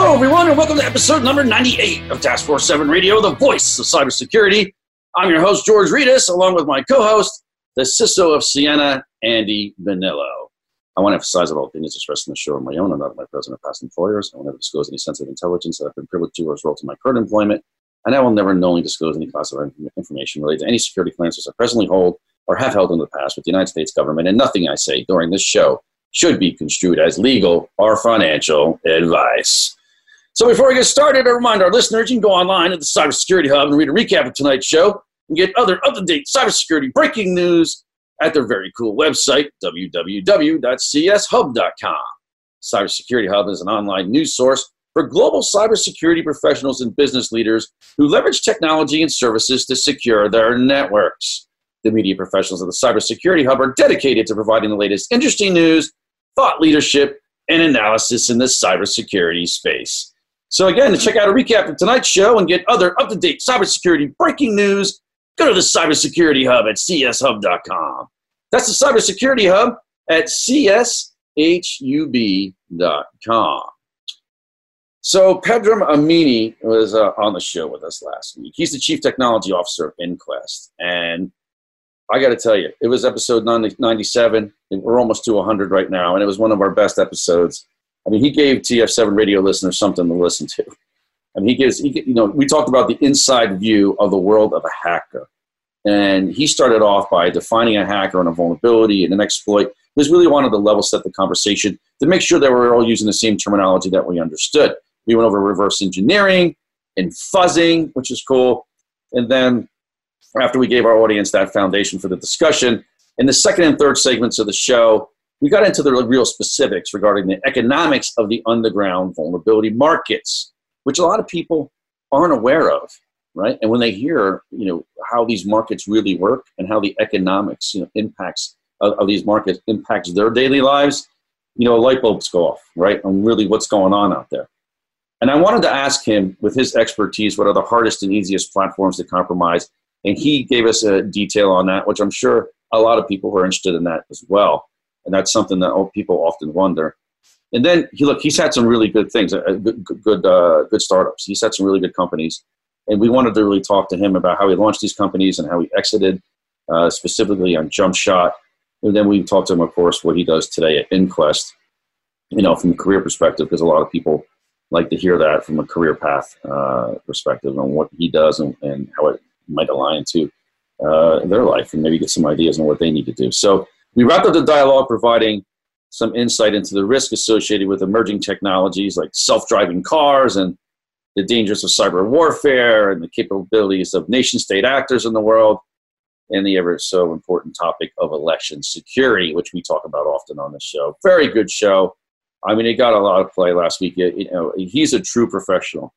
Hello, everyone, and welcome to episode number 98 of Task Force 7 Radio, the voice of cybersecurity. I'm your host, George Rettas, along with my co host, the CISO of Siena, Andy Bonillo. I want to emphasize that all opinions expressed in the show are my own and not of my present or past employers. I will never disclose any sensitive intelligence that I've been privileged to or as a to my current employment, and I will never knowingly disclose any classified information related to any security clearances I presently hold or have held in the past with the United States government, and nothing I say during this show should be construed as legal or financial advice. So before we get started, I remind our listeners you can go online at the Cybersecurity Hub and read a recap of tonight's show and get other up-to-date cybersecurity breaking news at their very cool website, www.cshub.com. Cybersecurity Hub is an online news source for global cybersecurity professionals and business leaders who leverage technology and services to secure their networks. The media professionals of the Cybersecurity Hub are dedicated to providing the latest interesting news, thought leadership, and analysis in the cybersecurity space. So again, to check out a recap of tonight's show and get other up-to-date cybersecurity breaking news, go to the Cybersecurity Hub at cshub.com. That's the Cybersecurity Hub at cshub.com. So Pedram Amini was uh, on the show with us last week. He's the Chief Technology Officer of InQuest. And I got to tell you, it was episode 97. We're almost to 100 right now, and it was one of our best episodes I mean, he gave TF7 radio listeners something to listen to. I mean, he gives, he, you know, we talked about the inside view of the world of a hacker. And he started off by defining a hacker and a vulnerability and an exploit. He was really wanted to level set the conversation to make sure that we're all using the same terminology that we understood. We went over reverse engineering and fuzzing, which is cool. And then after we gave our audience that foundation for the discussion, in the second and third segments of the show, we got into the real specifics regarding the economics of the underground vulnerability markets, which a lot of people aren't aware of, right? And when they hear, you know, how these markets really work and how the economics, you know, impacts of, of these markets impacts their daily lives, you know, light bulbs go off, right? On really what's going on out there. And I wanted to ask him, with his expertise, what are the hardest and easiest platforms to compromise? And he gave us a detail on that, which I'm sure a lot of people were interested in that as well and that's something that people often wonder. And then he look, he's had some really good things, uh, good good, uh, good startups. He's had some really good companies, and we wanted to really talk to him about how he launched these companies and how he exited, uh, specifically on JumpShot. And then we talked to him, of course, what he does today at InQuest. You know, from a career perspective, because a lot of people like to hear that from a career path uh, perspective on what he does and, and how it might align to uh, their life, and maybe get some ideas on what they need to do. So we wrapped up the dialogue providing some insight into the risk associated with emerging technologies like self driving cars and the dangers of cyber warfare and the capabilities of nation state actors in the world, and the ever so important topic of election security, which we talk about often on this show. Very good show. I mean, it got a lot of play last week. You know, he's a true professional.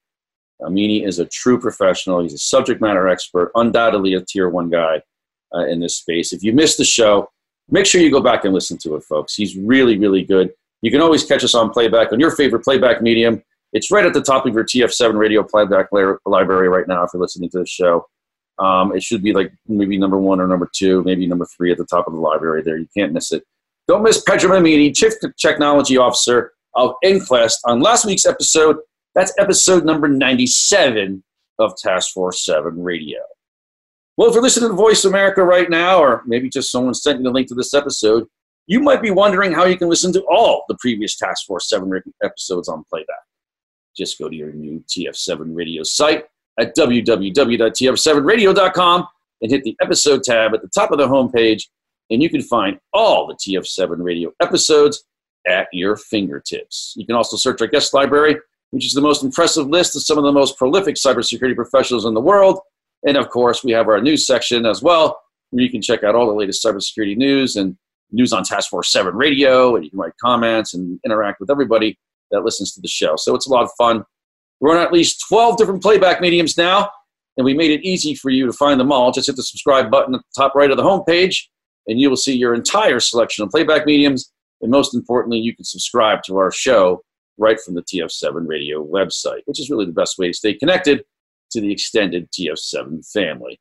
Amini is a true professional. He's a subject matter expert, undoubtedly a tier one guy uh, in this space. If you missed the show, make sure you go back and listen to it, folks. He's really, really good. You can always catch us on playback on your favorite playback medium. It's right at the top of your TF7 radio playback library right now if you're listening to the show. Um, it should be like maybe number one or number two, maybe number three at the top of the library there. You can't miss it. Don't miss Pedram Amini, Chief Technology Officer of InQuest, on last week's episode. That's episode number 97 of Task Force 7 Radio. Well, if you're listening to Voice America right now, or maybe just someone sent you the link to this episode, you might be wondering how you can listen to all the previous Task Force 7 episodes on playback. Just go to your new TF7 radio site at www.tf7radio.com and hit the episode tab at the top of the homepage, and you can find all the TF7 radio episodes at your fingertips. You can also search our guest library, which is the most impressive list of some of the most prolific cybersecurity professionals in the world and of course, we have our news section as well, where you can check out all the latest cybersecurity news and news on Task Force 7 Radio, and you can write comments and interact with everybody that listens to the show. So it's a lot of fun. We're on at least 12 different playback mediums now, and we made it easy for you to find them all. Just hit the subscribe button at the top right of the homepage, and you will see your entire selection of playback mediums. And most importantly, you can subscribe to our show right from the TF7 radio website, which is really the best way to stay connected to the extended TF7 family.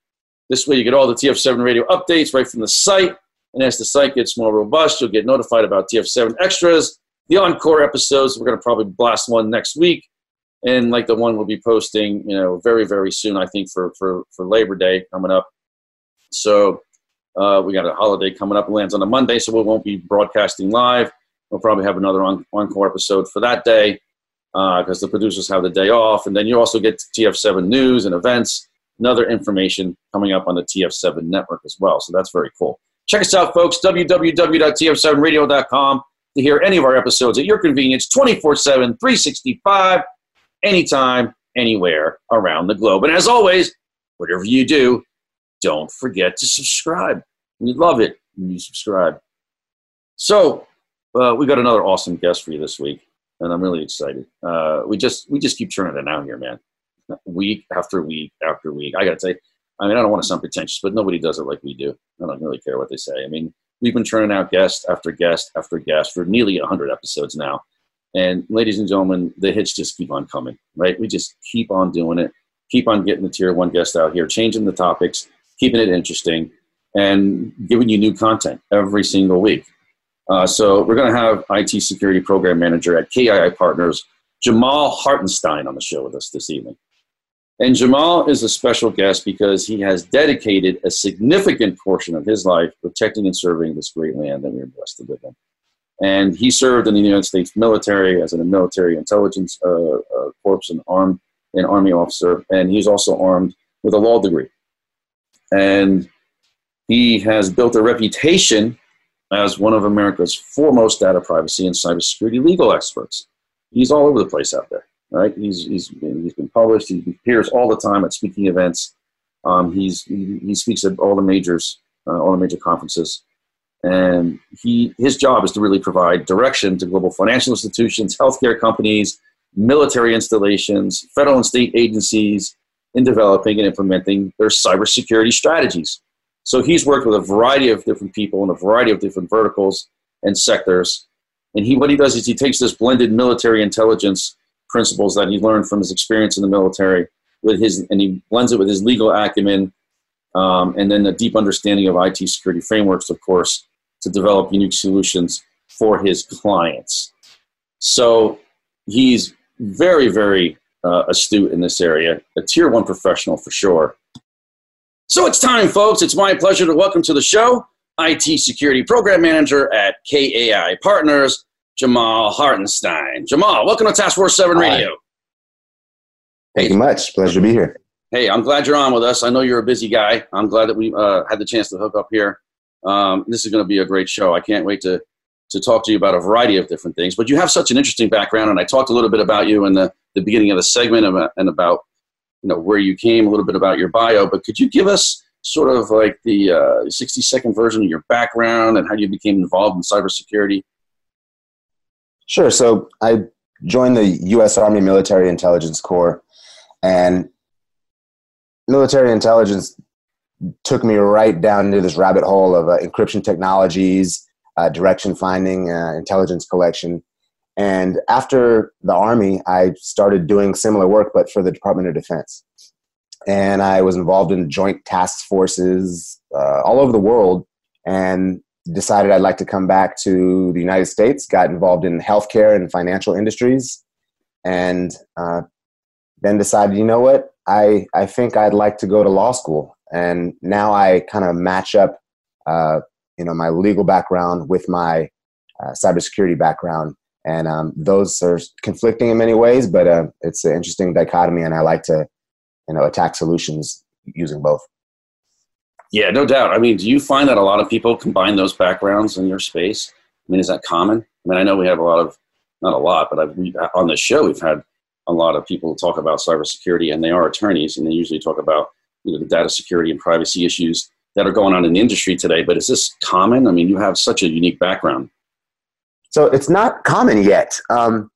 This way, you get all the TF7 radio updates right from the site. And as the site gets more robust, you'll get notified about TF7 extras, the encore episodes. We're going to probably blast one next week. And like the one we'll be posting, you know, very, very soon, I think, for, for, for Labor Day coming up. So uh, we got a holiday coming up. It lands on a Monday, so we won't be broadcasting live. We'll probably have another on- encore episode for that day because uh, the producers have the day off. And then you also get TF7 news and events and other information coming up on the TF7 network as well. So that's very cool. Check us out, folks, www.tf7radio.com to hear any of our episodes at your convenience 24 7, 365, anytime, anywhere around the globe. And as always, whatever you do, don't forget to subscribe. We love it when you subscribe. So, uh, we got another awesome guest for you this week, and I'm really excited. Uh, we just we just keep churning it out here, man week after week after week. I got to say, I mean, I don't want to sound pretentious, but nobody does it like we do. I don't really care what they say. I mean, we've been churning out guest after guest after guest for nearly 100 episodes now. And ladies and gentlemen, the hits just keep on coming, right? We just keep on doing it, keep on getting the tier one guest out here, changing the topics, keeping it interesting, and giving you new content every single week. Uh, so we're going to have IT security program manager at KAI Partners, Jamal Hartenstein, on the show with us this evening. And Jamal is a special guest because he has dedicated a significant portion of his life protecting and serving this great land that we are blessed to live in. And he served in the United States military as a military intelligence uh, uh, corps and armed an army officer, and he's also armed with a law degree. And he has built a reputation as one of America's foremost data privacy and cybersecurity legal experts. He's all over the place out there right? He's, he's, he's been published. He appears all the time at speaking events. Um, he's, he, he speaks at all the majors, uh, all the major conferences. And he, his job is to really provide direction to global financial institutions, healthcare companies, military installations, federal and state agencies in developing and implementing their cybersecurity strategies. So he's worked with a variety of different people in a variety of different verticals and sectors. And he, what he does is he takes this blended military intelligence principles that he learned from his experience in the military with his and he blends it with his legal acumen um, and then a deep understanding of IT security frameworks, of course, to develop unique solutions for his clients. So he's very, very uh, astute in this area, a tier one professional for sure. So it's time, folks. It's my pleasure to welcome to the show IT security program manager at KAI Partners, Jamal Hartenstein. Jamal, welcome to Task Force 7 Radio. Hi. Thank you much. Pleasure to be here. Hey, I'm glad you're on with us. I know you're a busy guy. I'm glad that we uh, had the chance to hook up here. Um, this is going to be a great show. I can't wait to, to talk to you about a variety of different things. But you have such an interesting background, and I talked a little bit about you in the, the beginning of the segment and about you know where you came, a little bit about your bio. But could you give us sort of like the uh, 60 second version of your background and how you became involved in cybersecurity? Sure. So I joined the U.S. Army Military Intelligence Corps, and military intelligence took me right down into this rabbit hole of uh, encryption technologies, uh, direction finding, uh, intelligence collection. And after the Army, I started doing similar work, but for the Department of Defense. And I was involved in joint task forces uh, all over the world. And decided I'd like to come back to the United States, got involved in healthcare and financial industries, and uh, then decided, you know what, I, I think I'd like to go to law school. And now I kind of match up, uh, you know, my legal background with my uh, cybersecurity background. And um, those are conflicting in many ways, but uh, it's an interesting dichotomy, and I like to, you know, attack solutions using both. Yeah, no doubt. I mean, do you find that a lot of people combine those backgrounds in your space? I mean, is that common? I mean, I know we have a lot of, not a lot, but I've, on the show we've had a lot of people talk about cybersecurity, and they are attorneys, and they usually talk about you know the data security and privacy issues that are going on in the industry today. But is this common? I mean, you have such a unique background. So it's not common yet. Um,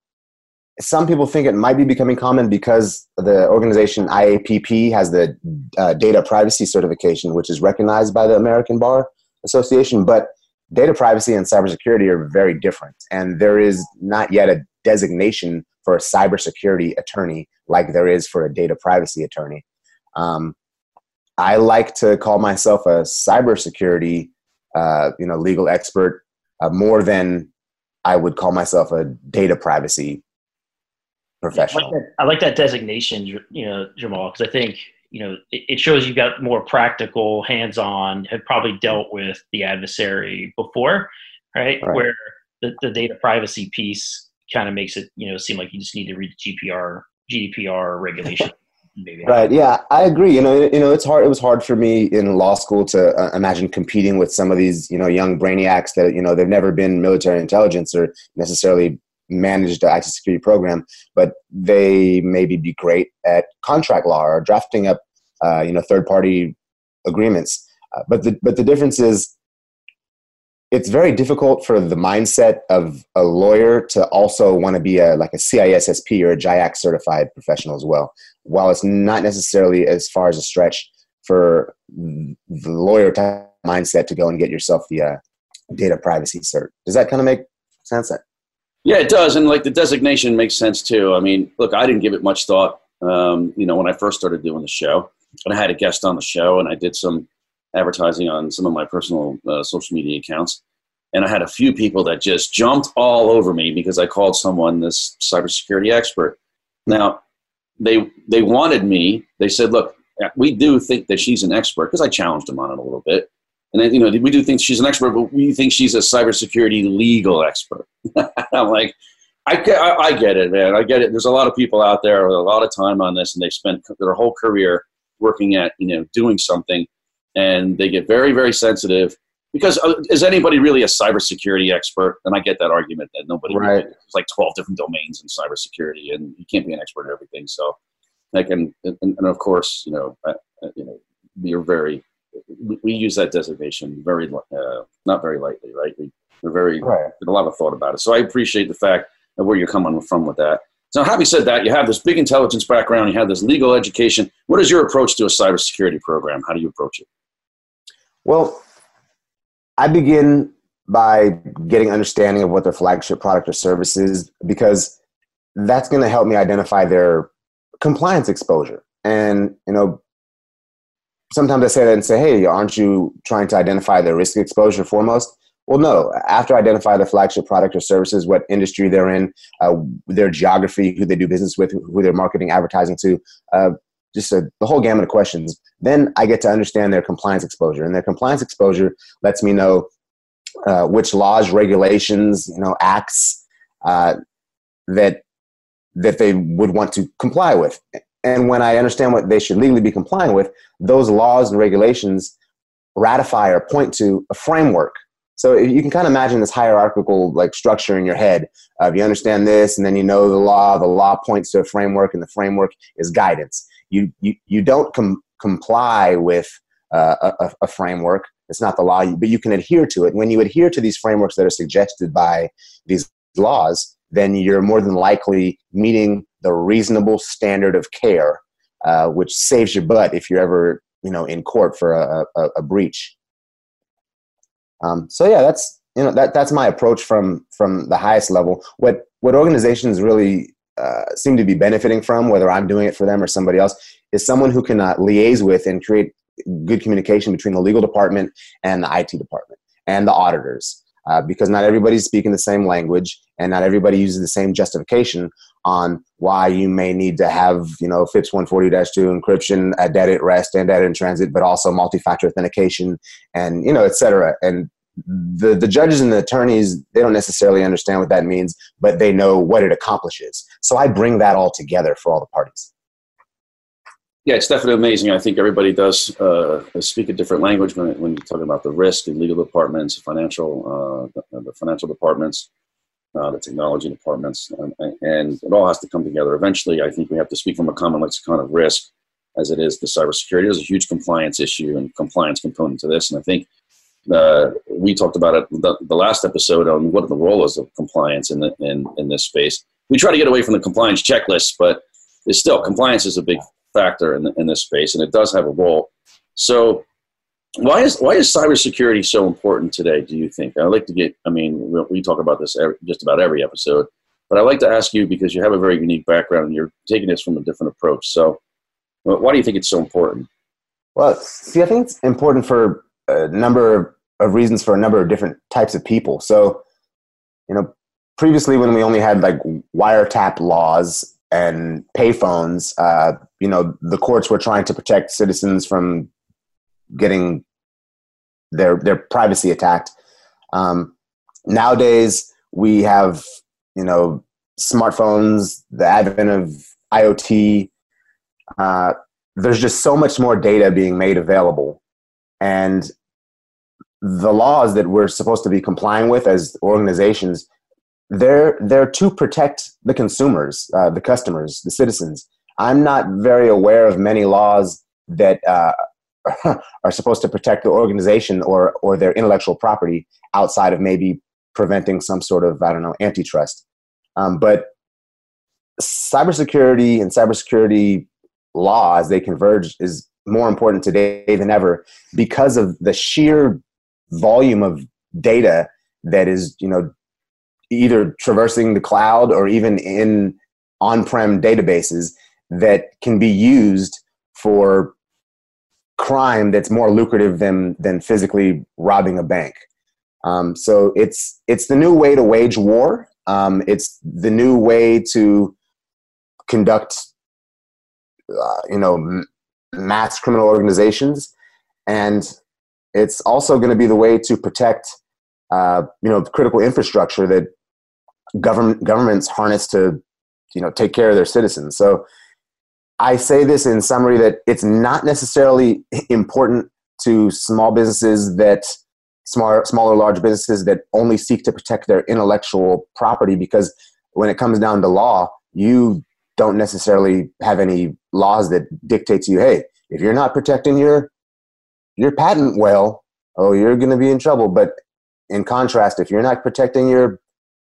some people think it might be becoming common because the organization IAPP has the uh, data privacy certification, which is recognized by the American Bar Association. But data privacy and cybersecurity are very different, and there is not yet a designation for a cybersecurity attorney like there is for a data privacy attorney. Um, I like to call myself a cybersecurity, uh, you know, legal expert uh, more than I would call myself a data privacy professional. I like that, I like that designation, you know, Jamal, because I think you know it, it shows you've got more practical, hands-on, have probably dealt with the adversary before, right? right. Where the, the data privacy piece kind of makes it, you know, seem like you just need to read the GPR, GDPR regulation. Maybe. Right. Yeah, I agree. You know, you know, it's hard. It was hard for me in law school to uh, imagine competing with some of these, you know, young brainiacs that you know they've never been military intelligence or necessarily managed the IT security program, but they maybe be great at contract law or drafting up, uh, you know, third party agreements. Uh, but the but the difference is it's very difficult for the mindset of a lawyer to also want to be a like a CISSP or a GIAC certified professional as well. While it's not necessarily as far as a stretch for the lawyer mindset to go and get yourself the uh, data privacy cert. Does that kind of make sense? Yeah, it does, and like the designation makes sense too. I mean, look, I didn't give it much thought. Um, you know, when I first started doing the show, and I had a guest on the show, and I did some advertising on some of my personal uh, social media accounts. And I had a few people that just jumped all over me because I called someone this cybersecurity expert. Now, they they wanted me. They said, "Look, we do think that she's an expert," because I challenged them on it a little bit. And then, you know, we do think she's an expert, but we think she's a cybersecurity legal expert. I'm like, I, I, I get it, man. I get it. There's a lot of people out there with a lot of time on this, and they spent their whole career working at, you know, doing something, and they get very, very sensitive because uh, is anybody really a cybersecurity expert? And I get that argument that nobody. Right. There's like 12 different domains in cybersecurity, and you can't be an expert in everything. So, like, and and, and of course, you know, uh you know, you're very. We, we use that designation very, uh, not very lightly, right? We, we're very right. a lot of thought about it. So I appreciate the fact of where you're coming from with that. So having said that, you have this big intelligence background, you have this legal education. What is your approach to a cybersecurity program? How do you approach it? Well, I begin by getting understanding of what their flagship product or service is because that's going to help me identify their compliance exposure. And you know, sometimes I say that and say, "Hey, aren't you trying to identify their risk exposure foremost?" Well, no. After I identify the flagship product or services, what industry they're in, uh, their geography, who they do business with, who they're marketing, advertising to, uh, just a, the whole gamut of questions. Then I get to understand their compliance exposure, and their compliance exposure lets me know uh, which laws, regulations, you know, acts uh, that that they would want to comply with. And when I understand what they should legally be complying with, those laws and regulations ratify or point to a framework. So you can kind of imagine this hierarchical like structure in your head. Uh, if you understand this, and then you know the law, the law points to a framework, and the framework is guidance you you, you don't com- comply with uh, a, a, framework. It's not the law, but you can adhere to it. When you adhere to these frameworks that are suggested by these laws, then you're more than likely meeting the reasonable standard of care, uh, which saves your butt if you're ever you know in court for a, a, a breach. Um, so yeah, that's you know that that's my approach from from the highest level. What what organizations really uh, seem to be benefiting from, whether I'm doing it for them or somebody else, is someone who can uh, liaise with and create good communication between the legal department and the IT department and the auditors. Uh, because not everybody's speaking the same language and not everybody uses the same justification on why you may need to have you know FIPS 140-2 encryption at data at rest and data in transit, but also multi-factor authentication and you know et cetera. And the, the judges and the attorneys they don't necessarily understand what that means but they know what it accomplishes. So i bring that all together for all the parties. Yeah it's definitely amazing. I think everybody does uh, speak a different language when, when you're talking about the risk the legal departments financial uh, the, the, financial departments uh, the technology departments and, and it all has to come together. Eventually i think we have to speak from a common lexicon of risk as it is the cybersecurity. There's a huge compliance issue and compliance component to this and i think uh, we talked about it the, the, last episode on what the role is of compliance in the, in, in this space. we try to get away from the compliance checklist, but it's still compliance is a big factor in, the, in this space, and it does have a role. So, why is why is cybersecurity so important today? Do you think? I'd like to get. I mean, we talk about this every, just about every episode, but I'd like to ask you because you have a very unique background and you're taking this from a different approach. So, why do you think it's so important? Well, see, I think it's important for a number of reasons for a number of different types of people. So, you know, previously when we only had like wiretap laws and payphones, uh, you know, the courts were trying to protect citizens from getting their their privacy attacked. Um, nowadays, we have you know smartphones, the advent of IoT. Uh, there's just so much more data being made available, and the laws that we're supposed to be complying with as organizations they're they're to protect the consumers, uh, the customers, the citizens. I'm not very aware of many laws that uh, are supposed to protect the organization or or their intellectual property outside of maybe preventing some sort of I don't know antitrust. Um, but cybersecurity and cybersecurity law as they converge is more important today than ever because of the sheer volume of data that is you know either traversing the cloud or even in on-prem databases that can be used for crime that's more lucrative than than physically robbing a bank. Um, so it's it's the new way to wage war. Um, it's the new way to conduct, uh, you know, mass criminal organizations, and it's also going to be the way to protect uh, you know critical infrastructure that government governments harness to you know take care of their citizens. So I say this in summary that it's not necessarily important to small businesses that smaller smaller large businesses that only seek to protect their intellectual property because when it comes down to law you don't necessarily have any laws that dictate to you hey if you're not protecting your your patent well oh you're going to be in trouble but in contrast, if you're not protecting your,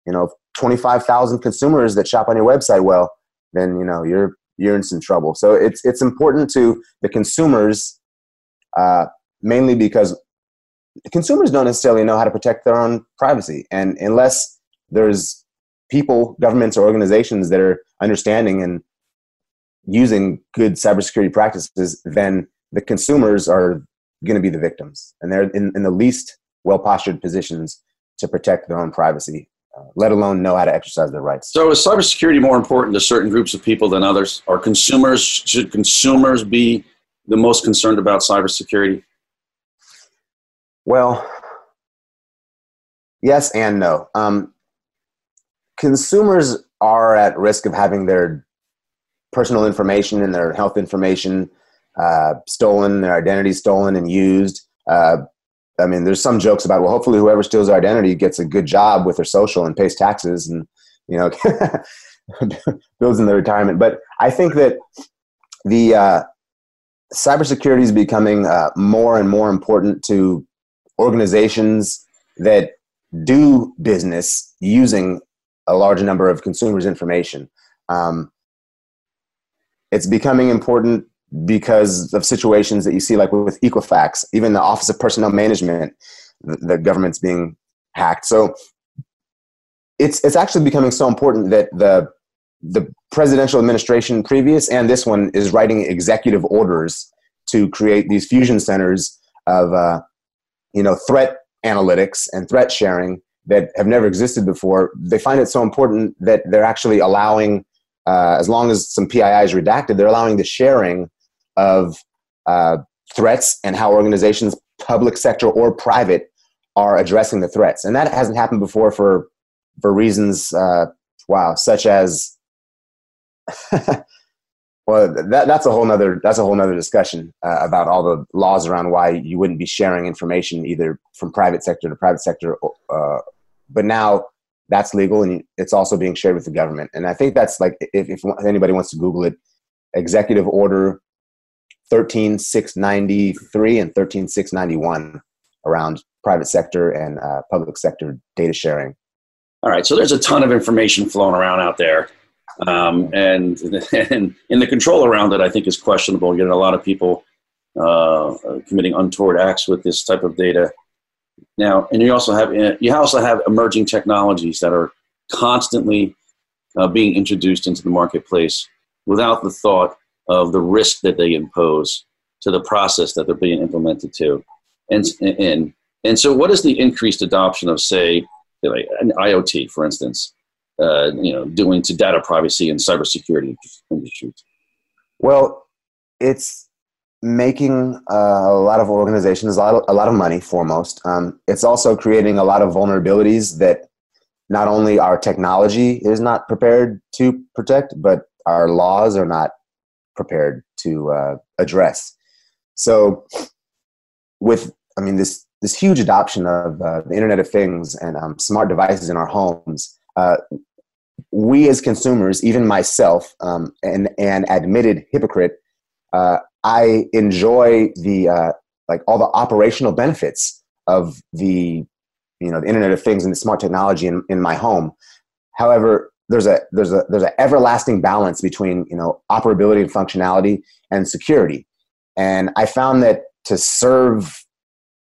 you know, 25,000 consumers that shop on your website well, then, you know, you're, you're in some trouble. So it's, it's important to the consumers, uh, mainly because consumers don't necessarily know how to protect their own privacy. And unless there's people, governments, or organizations that are understanding and using good cybersecurity practices, then the consumers are going to be the victims. And they're in, in the least well postured positions to protect their own privacy, uh, let alone know how to exercise their rights. So, is cybersecurity more important to certain groups of people than others? Are consumers should consumers be the most concerned about cybersecurity? Well, yes and no. Um, consumers are at risk of having their personal information and their health information uh, stolen, their identity stolen and used. Uh, I mean, there's some jokes about, well, hopefully whoever steals our identity gets a good job with their social and pays taxes and, you know, builds in their retirement. But I think that the uh, cybersecurity is becoming uh, more and more important to organizations that do business using a large number of consumers' information. Um, it's becoming important because of situations that you see, like with Equifax, even the Office of Personnel Management, the, the government's being hacked. So it's it's actually becoming so important that the the presidential administration previous and this one is writing executive orders to create these fusion centers of uh, you know threat analytics and threat sharing that have never existed before. They find it so important that they're actually allowing, uh, as long as some PII is redacted, they're allowing the sharing of uh, threats and how organizations, public sector or private, are addressing the threats. And that hasn't happened before for for reasons, uh, wow, such as well, that, that's a whole nother that's a whole nother discussion uh, about all the laws around why you wouldn't be sharing information either from private sector to private sector. But now that's legal and it's also being shared with the government. And I think that's like if, if anybody wants to Google it, Executive Order 13693 and 13691 around private sector and uh, public sector data sharing. All right, so there's a ton of information flowing around out there. Um, and, and in the control around it, I think is questionable. You get a lot of people uh, committing untoward acts with this type of data. Now, and you also have you also have emerging technologies that are constantly uh, being introduced into the marketplace without the thought of the risk that they impose to the process that they're being implemented to. And, and, and so, what is the increased adoption of, say, like an IoT, for instance, uh, you know, doing to data privacy and cybersecurity industries? Well, it's making uh, a lot of organizations a lot of, a lot of money foremost. Um, it's also creating a lot of vulnerabilities that not only our technology is not prepared to protect but our laws are not prepared to uh, address. So with i mean this this huge adoption of uh, the internet of things and um, smart devices in our homes uh, we as consumers even myself um, and an admitted hypocrite uh, I enjoy the uh, like all the operational benefits of the you know the Internet of Things and the smart technology in, in my home. However, there's a there's a there's an everlasting balance between you know operability and functionality and security, and I found that to serve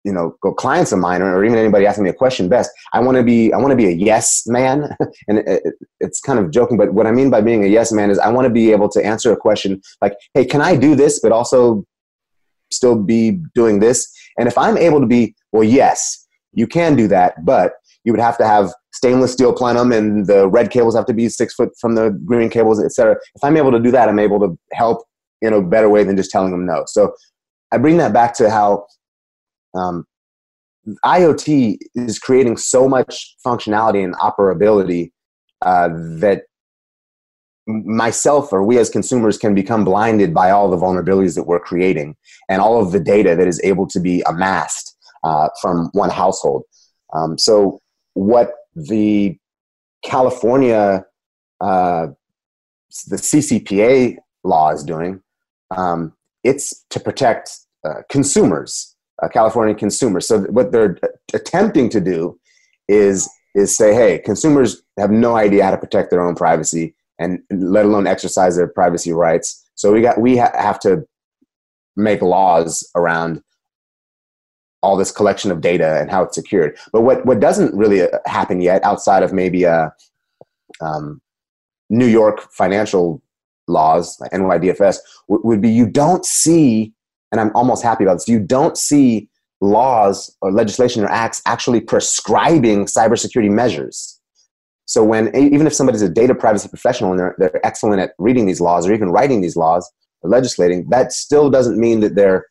you know go clients of mine or even anybody asking me a question best i want to be i want to be a yes man. And it, it's kind of joking but what i mean by being a yes man is i want to be able to answer a question like hey can i do this but also still be doing this? And if i'm able to be well yes you can do that but you would have to have stainless steel plenum and the red cables have to be six foot from the green cables etc if i'm able to do that i'm able to help in a better way than just telling them no. So i bring that back to how um, IoT is creating so much functionality and operability uh, that myself or we as consumers can become blinded by all the vulnerabilities that we're creating and all of the data that is able to be amassed uh, from one household. Um, so, what the California, uh, the CCPA law is doing, um, it's to protect uh, consumers uh, California consumers. So what they're attempting to do is is say, hey, consumers have no idea how to protect their own privacy and let alone exercise their privacy rights. So we got we ha- have to make laws around all this collection of data and how it's secured. But what what doesn't really uh, happen yet, outside of maybe a uh, um, New York financial laws, NYDFS, would be you don't see and I'm almost happy about this. You don't see laws or legislation or acts actually prescribing cybersecurity measures. So when even if somebody's a data privacy professional and they're, they're excellent at reading these laws or even writing these laws or legislating, that still doesn't mean that they're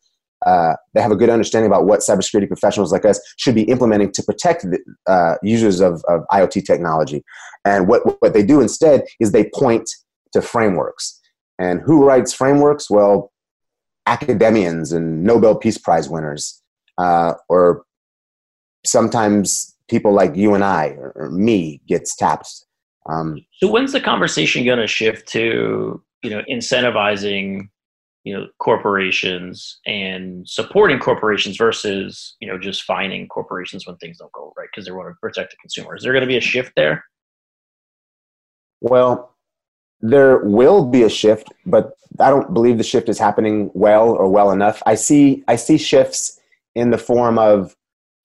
uh, they have a good understanding about what cybersecurity professionals like us should be implementing to protect the, uh, users of, of IoT technology. And what, what they do instead is they point to frameworks. And who writes frameworks? Well, academians and Nobel Peace Prize winners, uh, or sometimes people like you and I or, or me gets tapped. Um, so when's the conversation going to shift to you know incentivizing you know corporations and supporting corporations versus you know just fining corporations when things don't go right because they want to protect the consumer? Is there going to be a shift there? Well, there will be a shift, but I don't believe the shift is happening well or well enough. I see I see shifts in the form of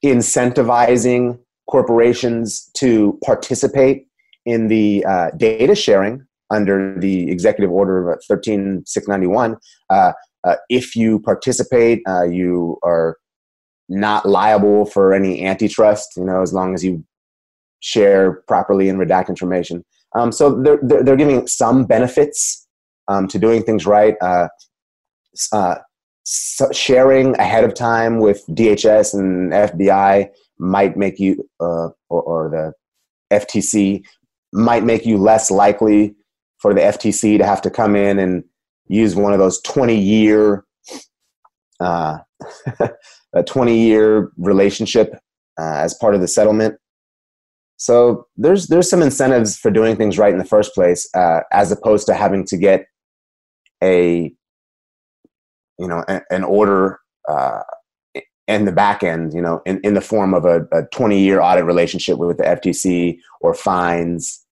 incentivizing corporations to participate in the uh, data sharing under the executive order of 13691. Uh, uh, if you participate, uh, you are not liable for any antitrust. You know, as long as you share properly and redact information. Um, so they're, they're giving some benefits um, to doing things right. Uh, uh, sharing ahead of time with DHS and FBI might make you, uh, or, or, the FTC, might make you less likely for the FTC to have to come in and use one of those 20 year, uh, a 20 year relationship uh, as part of the settlement. So there's there's some incentives for doing things right in the first place, uh, as opposed to having to get a you know an, order uh, and the back end, you know, in, in the form of a, a 20 year audit relationship with the FTC or fines.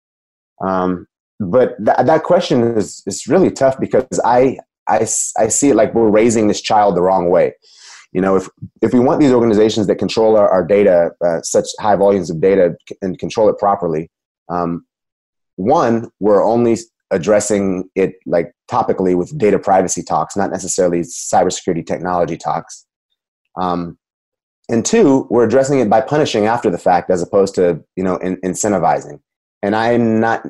Um, but th- that question is, is really tough because I, I, I see it like we're raising this child the wrong way. You know, if, if we want these organizations that control our, our data, uh, such high volumes of data, and control it properly, um, one, we're only addressing it like topically with data privacy talks, not necessarily cybersecurity technology talks. Um, and two, we're addressing it by punishing after the fact as opposed to you know in, incentivizing. And I'm not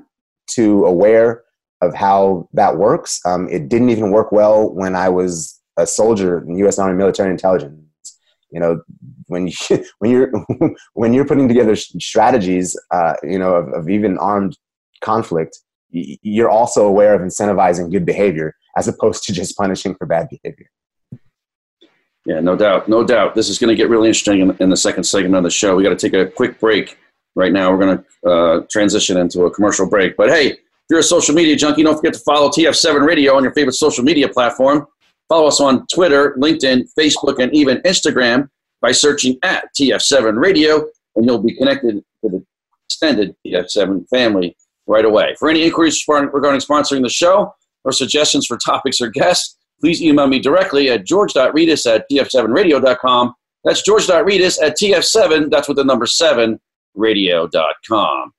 too aware of how that works. Um, it didn't even work well when I was a soldier in U.S. Army military intelligence. You know, when you when you're when you're putting together strategies, uh, you know, of, of even armed conflict, you're also aware of incentivizing good behavior as opposed to just punishing for bad behavior. Yeah, no doubt, no doubt. This is going to get really interesting in, in the second segment of the show. We got to take a quick break right now. We're going to uh, transition into a commercial break. But hey, if you're a social media junkie, don't forget to follow TF7 Radio on your favorite social media platform. Follow us on Twitter, LinkedIn, Facebook, and even Instagram by searching at TF7 Radio, and you'll be connected to the extended TF7 family right away. For any inquiries regarding sponsoring the show or suggestions for topics or guests, please email me directly at george.rettas at tf7radio.com. That's george.rettas at tf7, that's with the number 7, radio.com.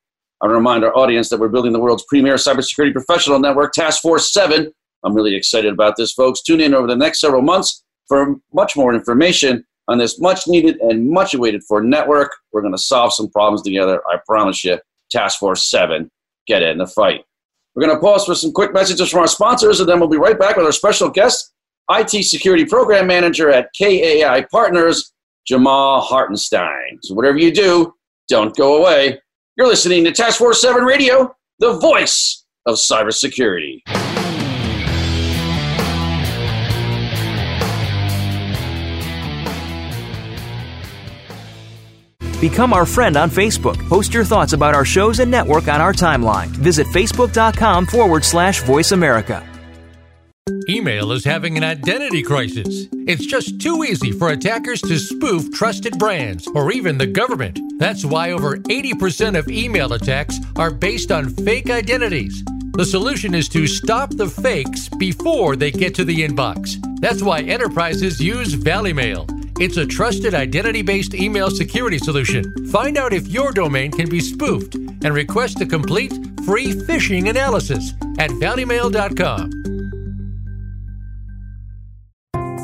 I remind our audience that we're building the world's premier cybersecurity professional network, Task Force 7. I'm really excited about this, folks. Tune in over the next several months for much more information on this much needed and much awaited for network. We're going to solve some problems together. I promise you. Task Force 7 get in the fight. We're going to pause for some quick messages from our sponsors, and then we'll be right back with our special guest, IT Security Program Manager at KAI Partners, Jamal Hartenstein. So, whatever you do, don't go away. You're listening to Task Force 7 Radio, the voice of cybersecurity. Become our friend on Facebook. Post your thoughts about our shows and network on our timeline. Visit facebook.com forward slash voice America. Email is having an identity crisis. It's just too easy for attackers to spoof trusted brands or even the government. That's why over 80% of email attacks are based on fake identities. The solution is to stop the fakes before they get to the inbox. That's why enterprises use Valimail. It's a trusted identity based email security solution. Find out if your domain can be spoofed and request a complete free phishing analysis at valimail.com.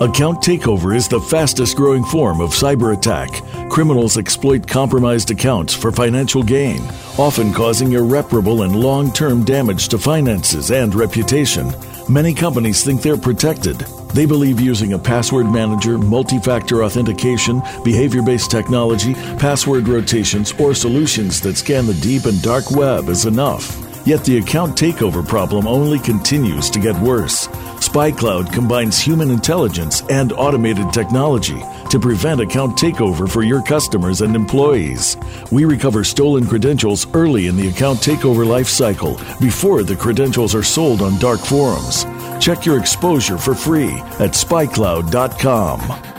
Account takeover is the fastest growing form of cyber attack. Criminals exploit compromised accounts for financial gain, often causing irreparable and long term damage to finances and reputation. Many companies think they're protected. They believe using a password manager, multi factor authentication, behavior based technology, password rotations, or solutions that scan the deep and dark web is enough. Yet the account takeover problem only continues to get worse. SpyCloud combines human intelligence and automated technology to prevent account takeover for your customers and employees. We recover stolen credentials early in the account takeover lifecycle before the credentials are sold on dark forums. Check your exposure for free at spycloud.com.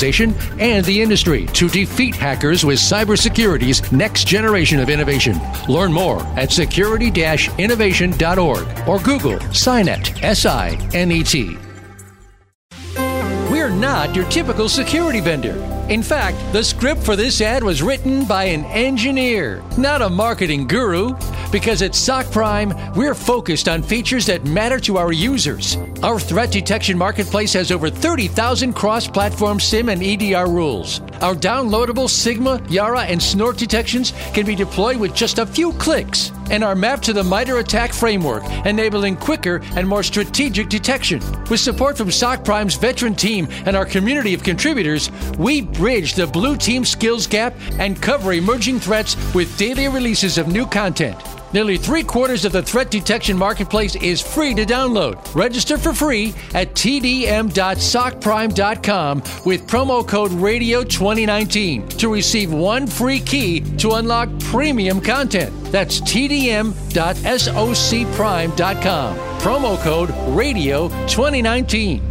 and the industry to defeat hackers with cybersecurity's next generation of innovation. Learn more at security-innovation.org or Google SINET, S-I-N-E-T. We're not your typical security vendor. In fact, the script for this ad was written by an engineer, not a marketing guru. Because at SOC Prime, we're focused on features that matter to our users. Our threat detection marketplace has over 30,000 cross platform SIEM and EDR rules. Our downloadable Sigma, Yara, and Snort detections can be deployed with just a few clicks and are mapped to the MITRE ATT&CK framework, enabling quicker and more strategic detection. With support from SOC Prime's veteran team and our community of contributors, we bridge the blue team skills gap and cover emerging threats with daily releases of new content. Nearly three quarters of the threat detection marketplace is free to download. Register for free at tdm.socprime.com with promo code RADIO2019 to receive one free key to unlock premium content. That's tdm.socprime.com. Promo code RADIO2019.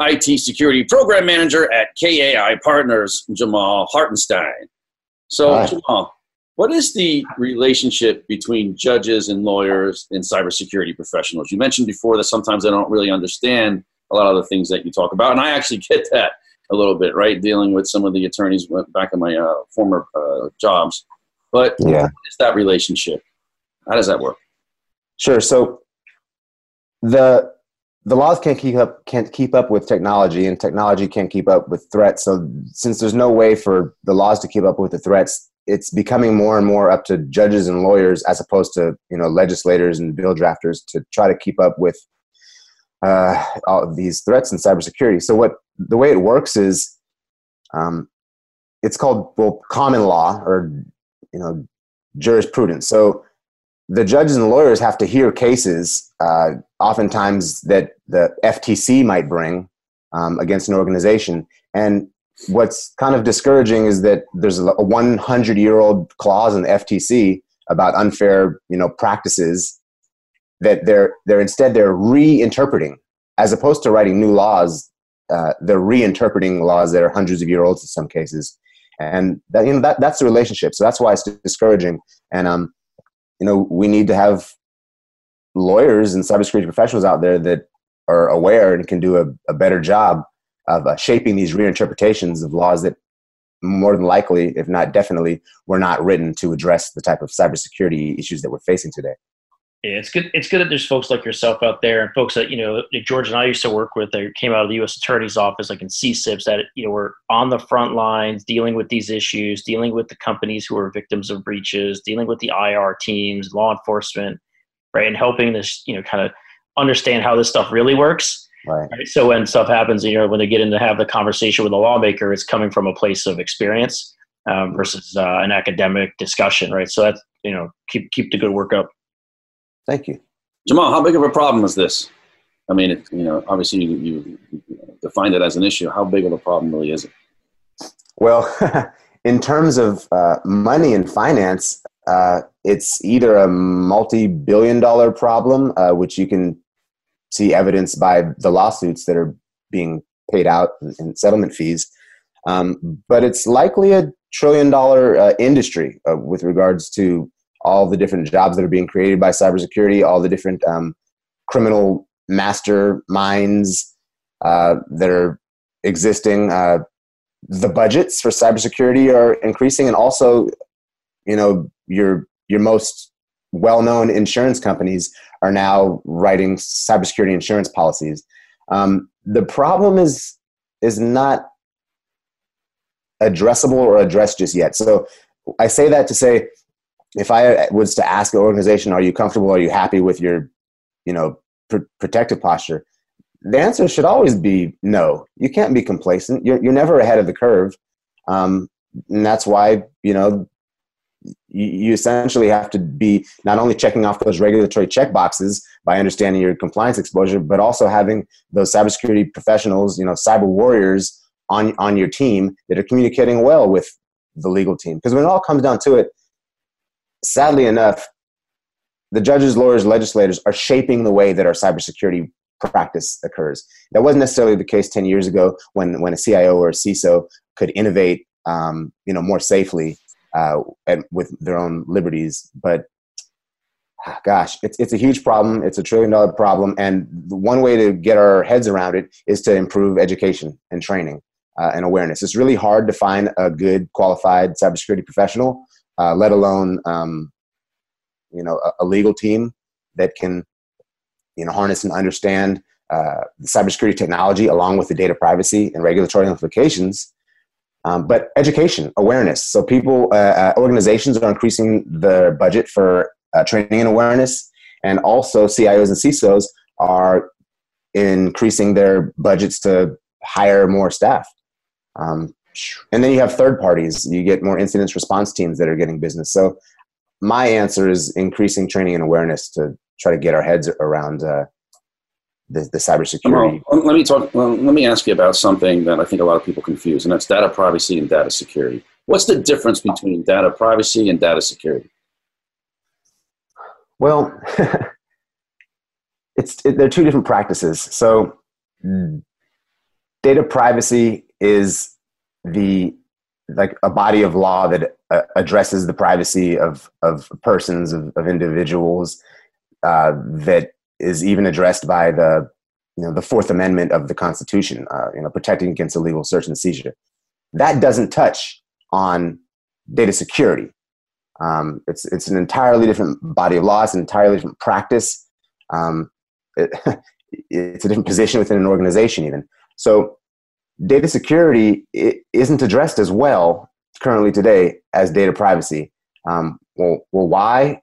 IT Security Program Manager at KAI Partners, Jamal Hartenstein. So, Hi. Jamal, what is the relationship between judges and lawyers and cybersecurity professionals? You mentioned before that sometimes they don't really understand a lot of the things that you talk about, and I actually get that a little bit, right? Dealing with some of the attorneys back in my uh, former uh, jobs. But Yeah. what is that relationship? How does that work? Sure. So the the laws can't keep up can't keep up with technology, and technology can't keep up with threats. So since there's no way for the laws to keep up with the threats, it's becoming more and more up to judges and lawyers as opposed to you know legislators and bill drafters to try to keep up with uh, all these threats in cybersecurity. So what the way it works is, um, it's called well common law or you know jurisprudence. So the judges and lawyers have to hear cases, uh, oftentimes that the FTC might bring um, against an organization. And what's kind of discouraging is that there's a 100 year old clause in the FTC about unfair, you know, practices that they're they're instead they're reinterpreting as opposed to writing new laws. Uh, they're reinterpreting laws that are hundreds of year olds in some cases, and that, you know that that's the relationship. So that's why it's discouraging. And um, you know, we need to have lawyers and cybersecurity professionals out there that are aware and can do a, a better job of uh, shaping these reinterpretations of laws that more than likely, if not definitely, were not written to address the type of cybersecurity issues that we're facing today. Yeah, it's good. It's good that there's folks like yourself out there, and folks that you know, George and I used to work with. That came out of the U.S. Attorney's Office, like in CCIPS, that you know were on the front lines, dealing with these issues, dealing with the companies who are victims of breaches, dealing with the IR teams, law enforcement, right, and helping this, you know, kind of understand how this stuff really works. Right. Right. So when stuff happens, you know, when they get in to have the conversation with a lawmaker, it's coming from a place of experience um, versus uh, an academic discussion, right? So that's you know, keep keep the good work up. Thank you. Jamal, how big of a problem is this? I mean, it, you know, obviously you, you defined it as an issue. How big of a problem really is it? Well, in terms of uh, money and finance, uh, it's either a multi-billion dollar problem, uh, which you can see evidence by the lawsuits that are being paid out in, in settlement fees, um, but it's likely a trillion dollar uh, industry uh, with regards to all the different jobs that are being created by cybersecurity, all the different um, criminal masterminds uh, that are existing. Uh, the budgets for cybersecurity are increasing, and also, you know, your your most well-known insurance companies are now writing cybersecurity insurance policies. Um, the problem is is not addressable or addressed just yet. So I say that to say, if I was to ask an organization, "Are you comfortable? Are you happy with your, you know, pr- protective posture?" the answer should always be no. You can't be complacent. You're, you're never ahead of the curve. Um, and that's why, you know, you, essentially have to be not only checking off those regulatory check boxes by understanding your compliance exposure, but also having those cybersecurity professionals, you know, cyber warriors on, on your team that are communicating well with the legal team. Because when it all comes down to it, sadly enough, the judges, lawyers, legislators are shaping the way that our cybersecurity practice occurs. That wasn't necessarily the case 10 years ago when, when a CIO or a CISO could innovate um, you know, more safely uh, and with their own liberties. But gosh, it's, it's a huge problem. It's a trillion dollar problem. And one way to get our heads around it is to improve education and training uh, and awareness. It's really hard to find a good qualified cybersecurity professional, uh, let alone, um, you know, a, a, legal team that can, you know, harness and understand uh, cybersecurity technology along with the data privacy and regulatory implications um, but education, awareness. So people, uh, uh, organizations are increasing their budget for uh, training and awareness, and also CIOs and CISOs are increasing their budgets to hire more staff. Um, and then you have third parties. You get more incident response teams that are getting business. So my answer is increasing training and awareness to try to get our heads around uh, the, the cybersecurity. Well, let me talk. Well, let me ask you about something that I think a lot of people confuse, and that's data privacy and data security. What's the difference between data privacy and data security? Well, it's it, they're two different practices. So, data privacy is the like a body of law that uh, addresses the privacy of of persons of, of individuals uh, that is even addressed by the you know the Fourth Amendment of the Constitution, uh, you know, protecting against illegal search and seizure. That doesn't touch on data security. Um, it's it's an entirely different body of law. It's an entirely different practice. Um, it, it's a different position within an organization, even. So, data security isn't addressed as well currently today as data privacy. Um, well, well, why?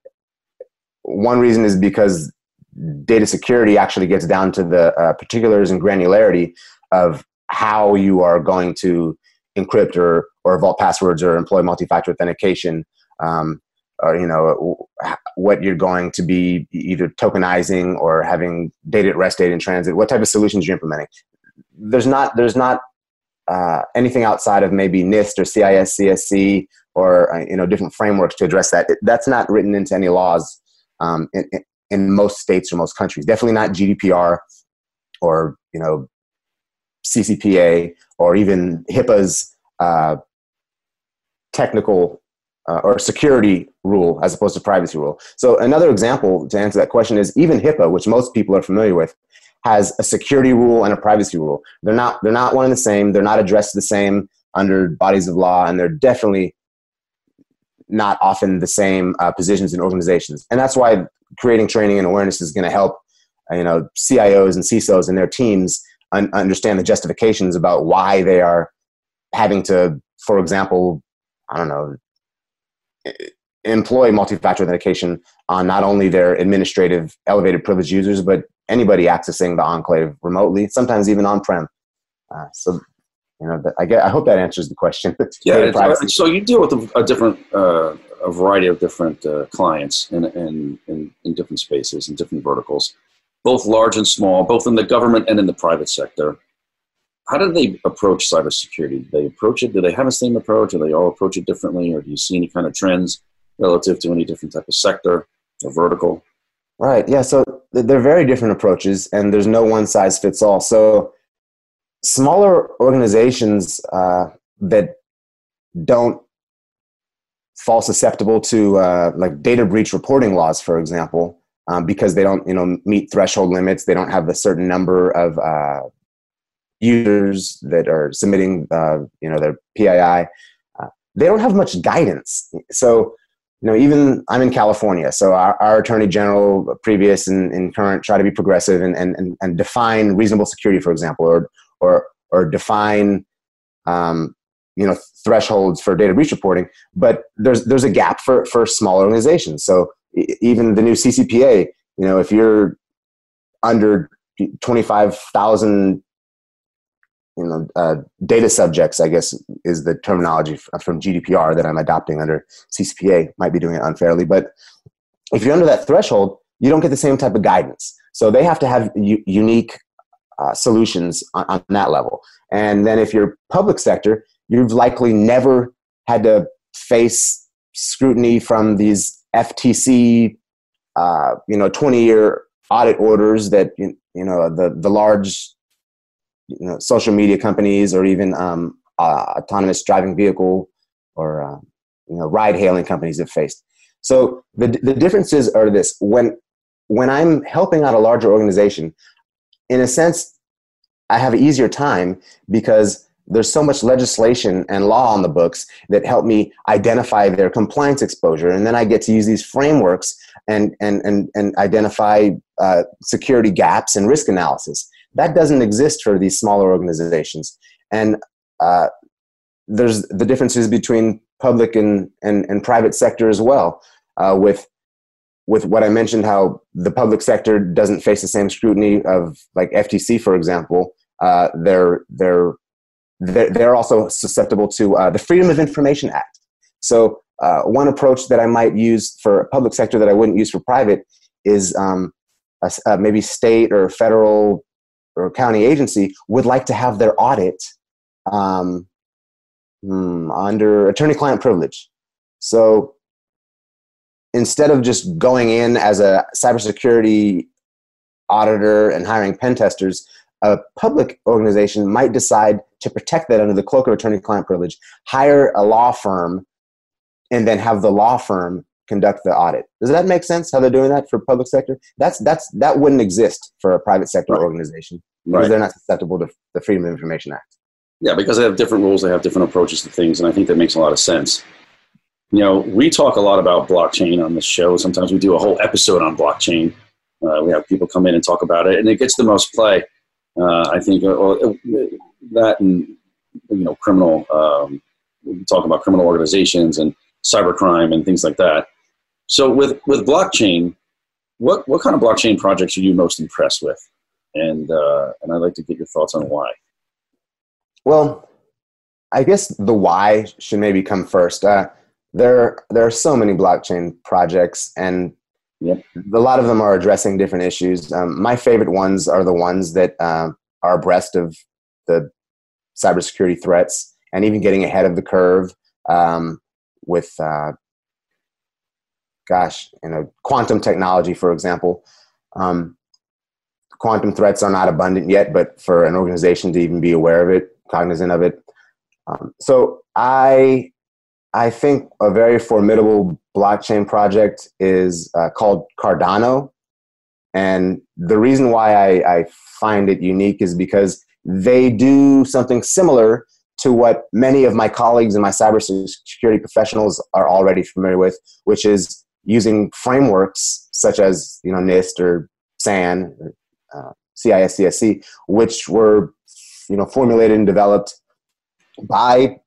One reason is because data security actually gets down to the uh, particulars and granularity of how you are going to encrypt or, or vault passwords or employ multi-factor authentication um, or you know what you're going to be either tokenizing or having data at rest data in transit what type of solutions you're implementing. There's not there's not uh, anything outside of maybe NIST or CIS CSC or uh, you know different frameworks to address that. That's not written into any laws um, in most states or most countries. Definitely not GDPR or you know CCPA or even HIPAA's uh, technical uh, or security rule as opposed to privacy rule. So another example to answer that question is even HIPAA, which most people are familiar with, has a security rule and a privacy rule. They're not they're not one and the same. They're not addressed the same under bodies of law, and they're definitely not often the same uh, positions in organizations. And that's why creating training and awareness is going to help uh, you know CIOs and CISOs and their teams un- understand the justifications about why they are having to, for example, I don't know, employ multi-factor authentication on not only their administrative elevated privilege users, but anybody accessing the enclave remotely, sometimes even on-prem. Uh, so, you know, I get. I hope that answers the question. yeah. So you deal with a, a different uh, a variety of different uh, clients in, in, in, in, different spaces and different verticals, both large and small, both in the government and in the private sector. How do they approach cybersecurity? Do they approach it? Do they have the same approach? Do they all approach it differently? Or do you see any kind of trends relative to any different type of sector or vertical? Right. Yeah. So they're very different approaches, and there's no one size fits all. So smaller organizations uh, that don't fall susceptible to uh, like data breach reporting laws, for example, um, because they don't you know meet threshold limits. They don't have a certain number of uh, users that are submitting uh, you know their PII. Uh, they don't have much guidance. So you know even I'm in California, so our, our attorney general, previous and, and current, try to be progressive and, and, and define reasonable security, for example, or or or define um, you know thresholds for data breach reporting but there's there's a gap for for small organizations so even the new ccpa you know if you're under 25,000 you know, uh, data subjects, I guess, is the terminology from GDPR that I'm adopting under CCPA. Might be doing it unfairly, but if you're under that threshold, you don't get the same type of guidance. So they have to have u- unique uh, solutions on, on, that level. And then if you're public sector, you've likely never had to face scrutiny from these FTC, uh, you know, 20 year audit orders that you know the the large you know, social media companies or even um, uh, autonomous driving vehicle or uh, you know ride hailing companies have faced. So the the differences are this when when I'm helping out a larger organization, in a sense, I have an easier time because there's so much legislation and law on the books that help me identify their compliance exposure and then i get to use these frameworks and and and, and identify uh, security gaps and risk analysis that doesn't exist for these smaller organizations. And uh, there's the differences between public and, and, and private sector as well. Uh, with with what I mentioned, how the public sector doesn't face the same scrutiny of like FTC, for example. Uh, they're they're they're also susceptible to uh, the Freedom of Information Act. So uh, one approach that I might use for a public sector that I wouldn't use for private is um, a, a maybe state or federal or county agency would like to have their audit um, hmm, under attorney-client privilege. So instead of just going in as a cybersecurity auditor and hiring pen testers, a public organization might decide to protect that under the cloak of attorney-client privilege, hire a law firm, and then have the law firm conduct the audit. Does that make sense? How they're doing that for public sector? That's that's that wouldn't exist for a private sector right. organization because right. they're not susceptible to the Freedom of Information Act. Yeah, because they have different rules, they have different approaches to things, and I think that makes a lot of sense. You know, we talk a lot about blockchain on the show. Sometimes we do a whole episode on blockchain. Uh, we have people come in and talk about it, and it gets the most play. Uh, I think uh, that and you know criminal. Um, we talk about criminal organizations and cybercrime and things like that. So with with blockchain, what what kind of blockchain projects are you most impressed with? And uh, and I'd like to get your thoughts on why. Well, I guess the why should maybe come first. Uh, there there are so many blockchain projects, and yep. a lot of them are addressing different issues. Um, my favorite ones are the ones that uh, are abreast of the cybersecurity threats and even getting ahead of the curve um, with uh, gosh, you know, quantum technology, for example. Um, quantum threats are not abundant yet, but for an organization to even be aware of it, cognizant of it. Um, so I, I think a very formidable blockchain project is uh, called Cardano. And the reason why I, I find it unique is because they do something similar to what many of my colleagues and my cybersecurity professionals are already familiar with, which is using frameworks such as you know NIST or SANS, or, uh, CISCSC, which were you know formulated and developed by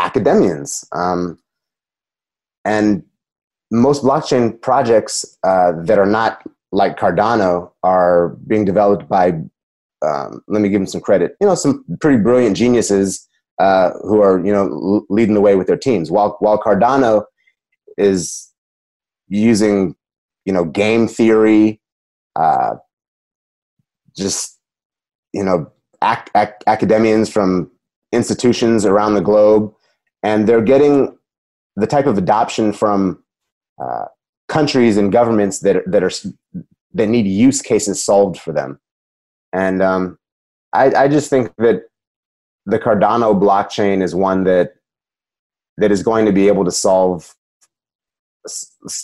academians. Um, and most blockchain projects uh, that are not like Cardano are being developed by, um, let me give them some credit, you know, some pretty brilliant geniuses uh, who are, you know, leading the way with their teams. While, while Cardano is using you know game theory uh, just you know ac- ac- academians from institutions around the globe and they're getting the type of adoption from uh, countries and governments that that are that need use cases solved for them and um, I, I just think that the cardano blockchain is one that that is going to be able to solve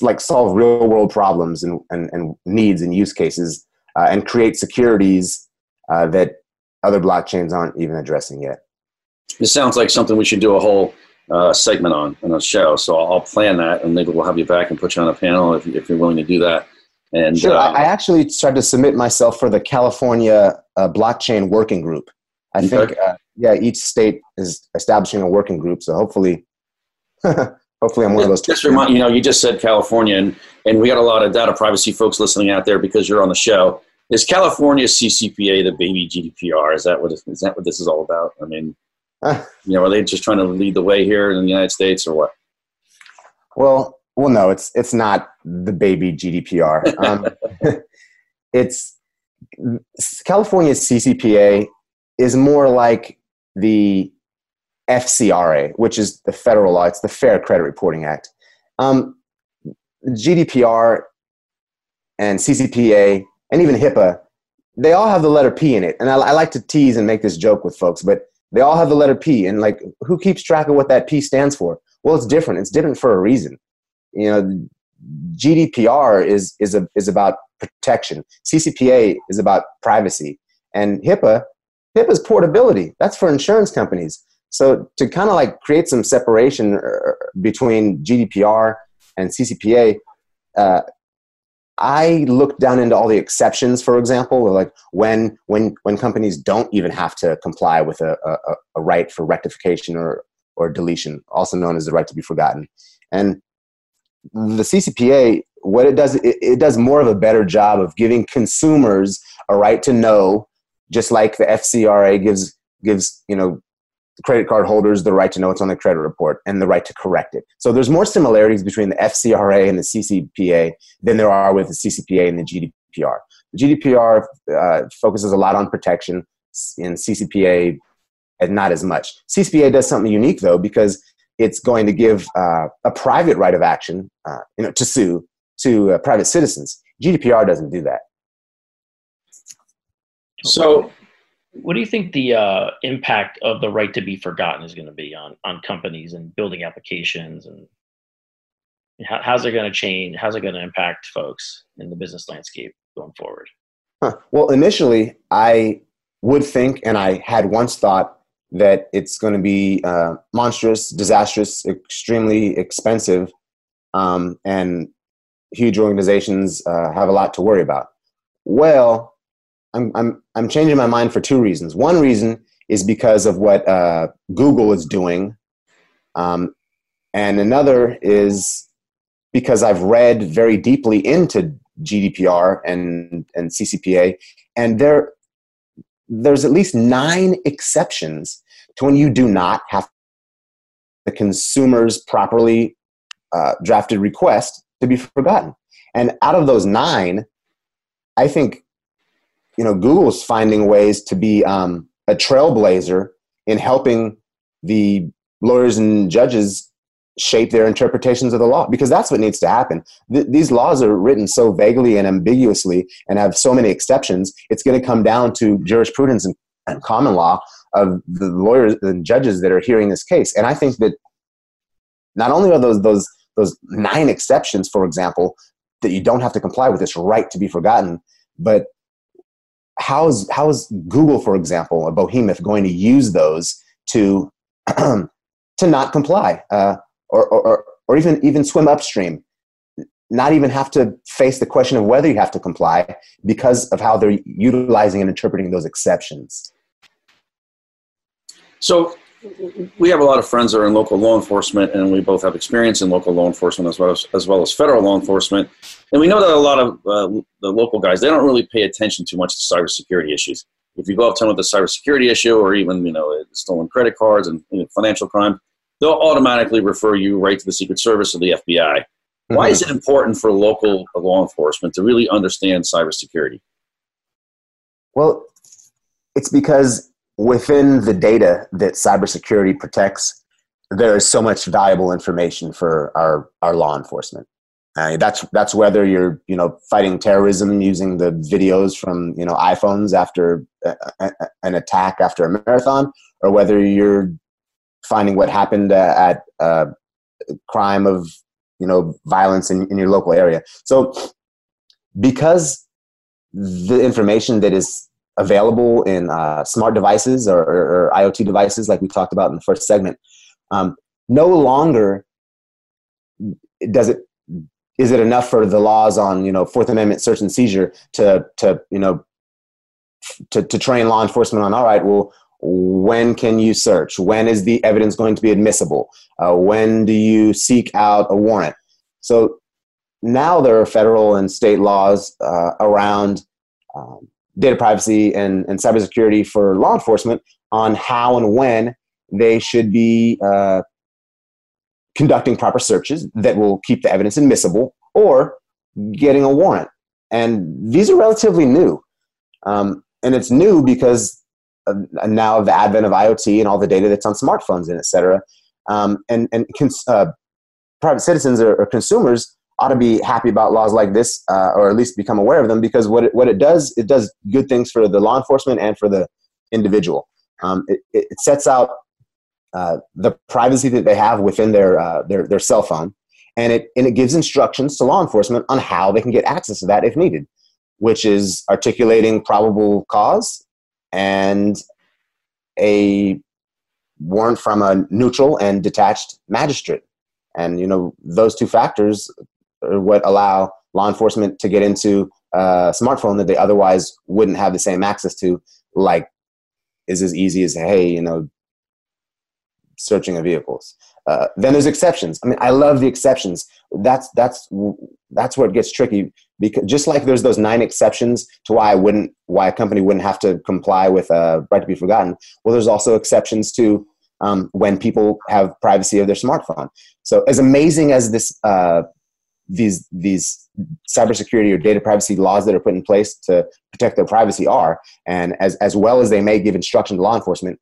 like solve real world problems and, and, and needs and use cases uh, and create securities uh, that other blockchains aren't even addressing yet. This sounds like something we should do a whole uh, segment on in a show. So I'll, I'll, plan that, and maybe we'll have you back and put you on a panel if, if you're willing to do that. And sure, uh, I actually tried to submit myself for the California uh, blockchain working group. I okay. think, uh, yeah, each state is establishing a working group, so hopefully Hopefully, I'm one of those. Just remind you know, you just said California, and, and we got a lot of data privacy folks listening out there because you're on the show. is California CCPA the baby GDPR? Is that what is that what this is all about? I mean, you know, are they just trying to lead the way here in the United States or what? Well, well, no, it's it's not the baby GDPR. Um, it's California's CCPA is more like the FCRA, which is the federal law. It's the Fair Credit Reporting Act. Um, GDPR and CCPA and even HIPAA, they all have the letter P in it. And I, I, like to tease and make this joke with folks, but they all have the letter P. And like, who keeps track of what that P stands for? Well, it's different. It's different for a reason. You know, GDPR is is a, is about protection. CCPA is about privacy, and HIPAA HIPAA is portability. That's for insurance companies. So to kind of like create some separation uh, between GDPR and CCPA, uh, I look down into all the exceptions, for example, like when when when companies don't even have to comply with a, a, a right for rectification or or deletion, also known as the right to be forgotten. And the CCPA, what it does, it, it does more of a better job of giving consumers a right to know, just like the FCRA gives gives you know credit card holders the right to know what's on the credit report and the right to correct it. So there's more similarities between the FCRA and the CCPA than there are with the CCPA and the GDPR. The GDPR uh, focuses a lot on protection, in CCPA, and not as much. CCPA does something unique though because it's going to give uh, a private right of action, uh, you know, to sue to uh, private citizens. GDPR doesn't do that. So what do you think the uh, impact of the right to be forgotten is going to be on on companies and building applications and how, how's it going to change how's it going to impact folks in the business landscape going forward huh. well initially i would think and i had once thought that it's going to be uh, monstrous disastrous extremely expensive um, and huge organizations uh, have a lot to worry about well I'm, I'm, I'm changing my mind for two reasons. One reason is because of what uh, Google is doing. Um, and another is because I've read very deeply into GDPR and, and CCPA, and there, there's at least nine exceptions to when you do not have the consumer's properly uh, drafted request to be forgotten. And out of those nine, I think you know Google's finding ways to be um, a trailblazer in helping the lawyers and judges shape their interpretations of the law because that's what needs to happen. Th- these laws are written so vaguely and ambiguously and have so many exceptions it's going to come down to jurisprudence and, and common law of the lawyers and judges that are hearing this case. And i think that not only are those those those nine exceptions for example that you don't have to comply with this right to be forgotten but how is how is Google, for example, a behemoth, going to use those to to not comply, uh, or, or or even even swim upstream, not even have to face the question of whether you have to comply because of how they're utilizing and interpreting those exceptions. So we have a lot of friends that are in local law enforcement, and we both have experience in local law enforcement as well as, as well as federal law enforcement. And we know that a lot of uh, the local guys they don't really pay attention too much to cybersecurity issues. If you go up to them with a cybersecurity issue, or even you know stolen credit cards and you know, financial crime, they'll automatically refer you right to the Secret Service or the FBI. Mm-hmm. Why is it important for local law enforcement to really understand cybersecurity? Well, it's because within the data that cybersecurity protects, there is so much valuable information for our, our law enforcement. Uh, that's that's whether you're you know fighting terrorism using the videos from you know iPhones after a, a, an attack after a marathon, or whether you're finding what happened at a crime of you know violence in, in your local area. So because the information that is available in uh, smart devices or, or, or, IoT devices, like we talked about in the first segment. Um, no longer does it is it enough for the laws on you know Fourth Amendment search and seizure to to you know to, to train law enforcement on all right well when can you search? When is the evidence going to be admissible? Uh, when do you seek out a warrant? So now there are federal and state laws uh, around um, data privacy and, and cybersecurity for law enforcement on how and when they should be uh, conducting proper searches that will keep the evidence admissible or getting a warrant. And these are relatively new. Um, and it's new because of, now of the advent of IoT and all the data that's on smartphones and et cetera. Um, and and cons- uh, private citizens or, or, consumers ought to be happy about laws like this, uh, or at least become aware of them, because what it, what it does, it does good things for the law enforcement and for the individual. Um, it, it, sets out uh, the privacy that they have within their, uh, their, their cell phone, and it, and it gives instructions to law enforcement on how they can get access to that if needed, which is articulating probable cause and a warrant from a neutral and detached magistrate. And you know those two factors what allow law enforcement to get into a smartphone that they otherwise wouldn't have the same access to, like is as easy as hey, you know, searching of vehicles. Uh, then there's exceptions. I mean, I love the exceptions. That's that's that's where it gets tricky because just like there's those nine exceptions to why I wouldn't why a company wouldn't have to comply with a uh, right to be forgotten. Well, there's also exceptions to um, when people have privacy of their smartphone. So as amazing as this uh, these these cybersecurity or data privacy laws that are put in place to protect their privacy are, and as as well as they may give instruction to law enforcement,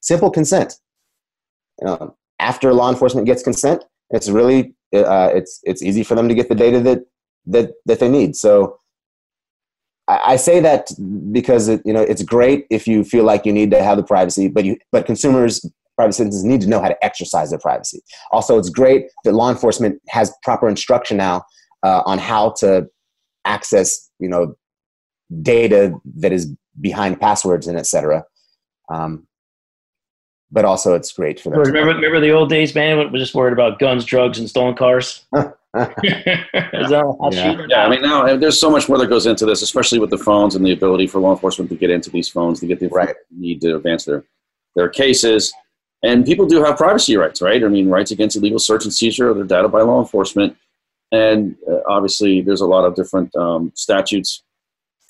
simple consent. You know, after law enforcement gets consent, it's really uh, it's it's easy for them to get the data that that that they need. So I, I say that because it, you know it's great if you feel like you need to have the privacy, but you but consumers private citizens need to know how to exercise their privacy. Also, it's great that law enforcement has proper instruction now uh, on how to access, you know, data that is behind passwords and etc. Um, but also, it's great for them. Remember, remember the old days, man? When was just worried about guns, drugs, and stolen cars. yeah. yeah, I mean now there's so much more that goes into this, especially with the phones and the ability for law enforcement to get into these phones to get the right. need to advance their their cases. And people do have privacy rights, right? I mean, rights against illegal search and seizure of their data by law enforcement. And uh, obviously, there's a lot of different um, statutes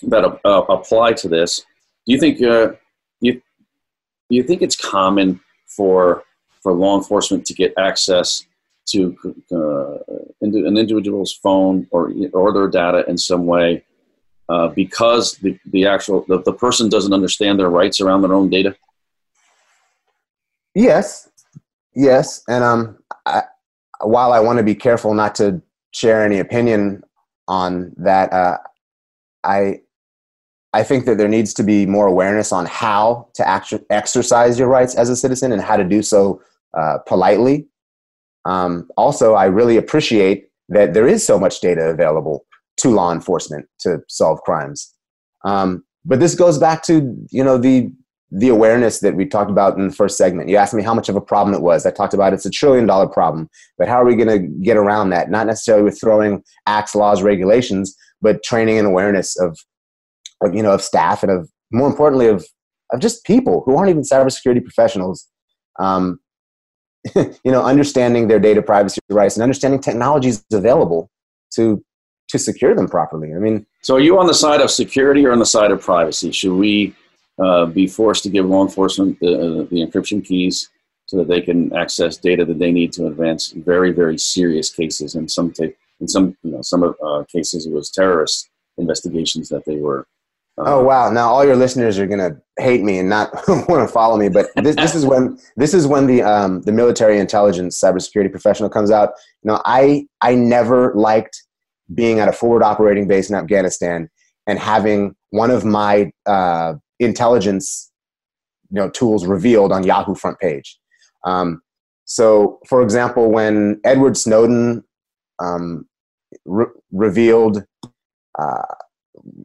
that uh, apply to this. Do you think uh, you do you think it's common for for law enforcement to get access to uh, an individual's phone or or their data in some way uh, because the, the actual the, the person doesn't understand their rights around their own data? Yes, yes, and um, I, while I want to be careful not to share any opinion on that, uh, I I think that there needs to be more awareness on how to act- exercise your rights as a citizen and how to do so uh, politely. Um, also, I really appreciate that there is so much data available to law enforcement to solve crimes. Um, but this goes back to you know the the awareness that we talked about in the first segment. You asked me how much of a problem it was. I talked about it's a trillion dollar problem, but how are we going to get around that? Not necessarily with throwing acts, laws, regulations, but training and awareness of, of you know, of staff and of more importantly of of just people who aren't even cybersecurity professionals. Um, you know, understanding their data privacy rights and understanding technologies available to to secure them properly. I mean, so are you on the side of security or on the side of privacy? Should we uh, be forced to give law enforcement the, uh, the encryption keys so that they can access data that they need to advance very, very serious cases. And some, t- in some, you know, some uh, cases, it was terrorist investigations that they were. Uh, oh wow! Now all your listeners are gonna hate me and not want to follow me. But this, this is when this is when the um, the military intelligence cybersecurity professional comes out. You know, I I never liked being at a forward operating base in Afghanistan and having one of my uh, intelligence you know tools revealed on Yahoo front page. Um, so, for example, when Edward Snowden um, re- revealed, uh,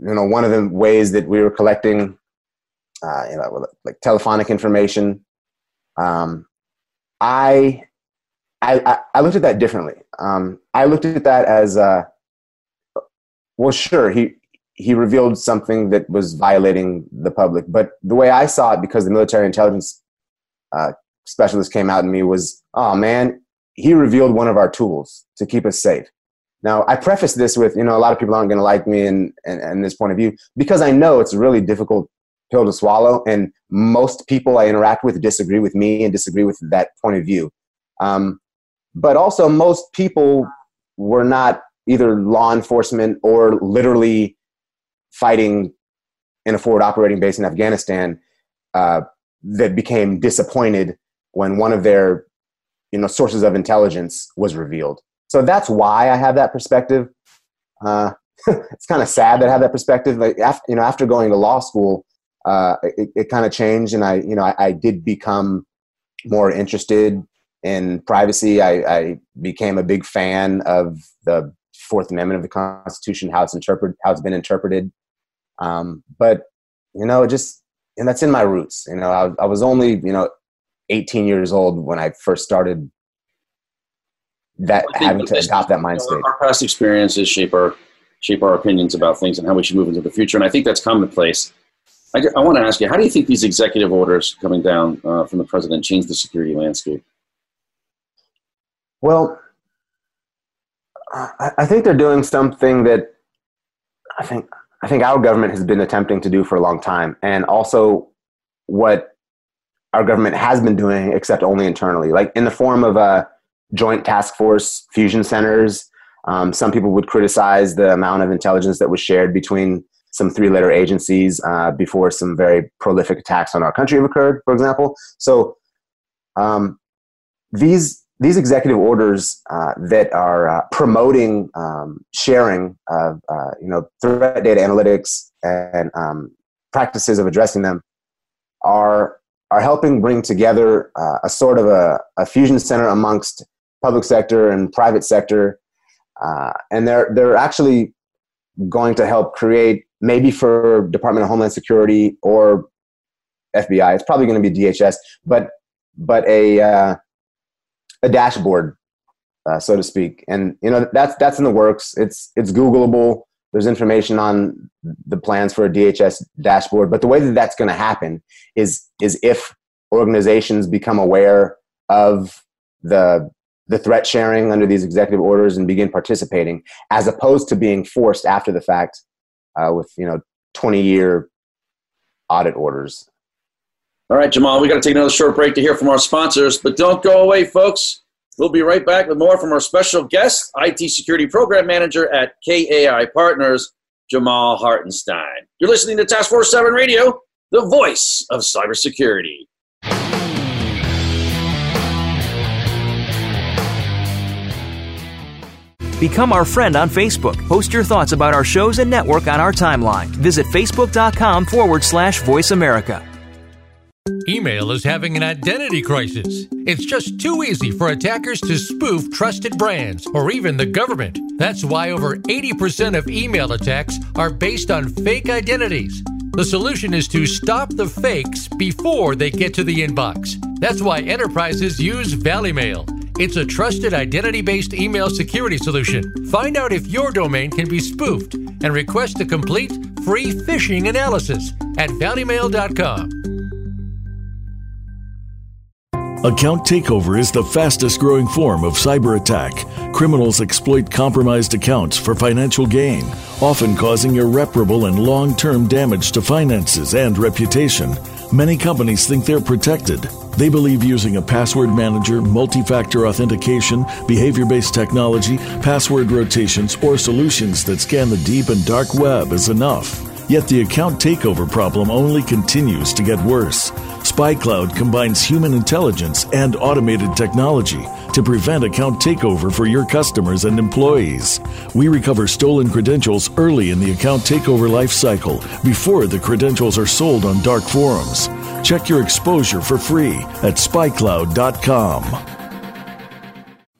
you know, one of the ways that we were collecting, uh, you know, like telephonic information, um, I, I, I looked at that differently. Um, I looked at that as, uh, well, sure, he he revealed something that was violating the public. But the way I saw it, because the military intelligence uh, specialist came out to me, was, oh man, he revealed one of our tools to keep us safe. Now, I preface this with, you know, a lot of people aren't going to like me and, and, and this point of view because I know it's a really difficult pill to swallow. And most people I interact with disagree with me and disagree with that point of view. Um, but also, most people were not either law enforcement or literally fighting in a forward operating base in Afghanistan uh, that became disappointed when one of their you know sources of intelligence was revealed. So that's why I have that perspective. Uh, it's kind of sad that I have that perspective. Like after, you know, after going to law school, uh, it, it kind of changed, and I, you know, I, I, did become more interested in privacy. I, I, became a big fan of the Fourth Amendment of the Constitution, how it's interpreted, how it's been interpreted. Um, but you know, just and that's in my roots. You know, I, I was only you know 18 years old when I first started that having to adopt that mind state. Our past experiences shape our shape our opinions about things and how we should move into the future. And I think that's commonplace. I, I want to ask you, how do you think these executive orders coming down uh, from the president change the security landscape? Well, I, I think they're doing something that I think I think our government has been attempting to do for a long time, and also what our government has been doing, except only internally, like in the form of a joint task force fusion centers. Um, some people would criticize the amount of intelligence that was shared between some three letter agencies uh, before some very prolific attacks on our country have occurred, for example. So um, these these executive orders uh, that are uh, promoting um, sharing of uh, you know threat data analytics and um, practices of addressing them are are helping bring together uh, a sort of a, a, fusion center amongst public sector and private sector, uh, and they're they're actually going to help create maybe for Department of Homeland Security or FBI. It's probably going to be DHS, but but a uh, a dashboard, uh, so to speak. And you know that's that's in the works. It's it's Googleable. There's information on the plans for a DHS dashboard. But the way that that's going to happen is is if organizations become aware of the the threat sharing under these executive orders and begin participating, as opposed to being forced after the fact uh, with you know 20 year audit orders. All right, Jamal, we got to take another short break to hear from our sponsors, but don't go away, folks. We'll be right back with more from our special guest, IT Security Program Manager at KAI Partners, Jamal Hartenstein. You're listening to Task Force 7 Radio, the voice of cybersecurity. Become our friend on Facebook. Post your thoughts about our shows and network on our timeline. Visit facebook.com forward slash voice America. Email is having an identity crisis. It's just too easy for attackers to spoof trusted brands or even the government. That's why over 80% of email attacks are based on fake identities. The solution is to stop the fakes before they get to the inbox. That's why enterprises use Valimail. It's a trusted identity based email security solution. Find out if your domain can be spoofed and request a complete free phishing analysis at valimail.com. Account takeover is the fastest growing form of cyber attack. Criminals exploit compromised accounts for financial gain, often causing irreparable and long term damage to finances and reputation. Many companies think they're protected they believe using a password manager, multi factor authentication, behavior based technology, password rotations, or solutions that scan the deep and dark web is enough. Yet the account takeover problem only continues to get worse. SpyCloud combines human intelligence and automated technology to prevent account takeover for your customers and employees. We recover stolen credentials early in the account takeover life cycle before the credentials are sold on dark forums. Check your exposure for free at spycloud.com.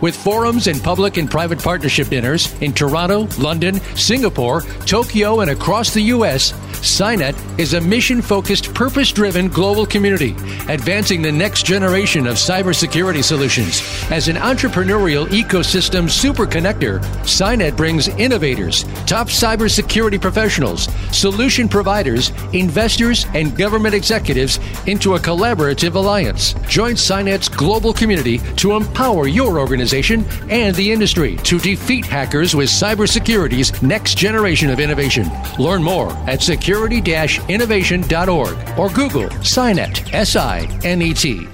With forums and public and private partnership dinners in Toronto, London, Singapore, Tokyo, and across the U.S., SINET is a mission focused, purpose driven global community, advancing the next generation of cybersecurity solutions. As an entrepreneurial ecosystem super connector, brings innovators, top cybersecurity professionals, solution providers, investors, and government executives into a collaborative alliance. Join SINET's global community to empower your organization and the industry to defeat hackers with cybersecurity's next generation of innovation. Learn more at security innovation.org or Google SINET, S I N E T.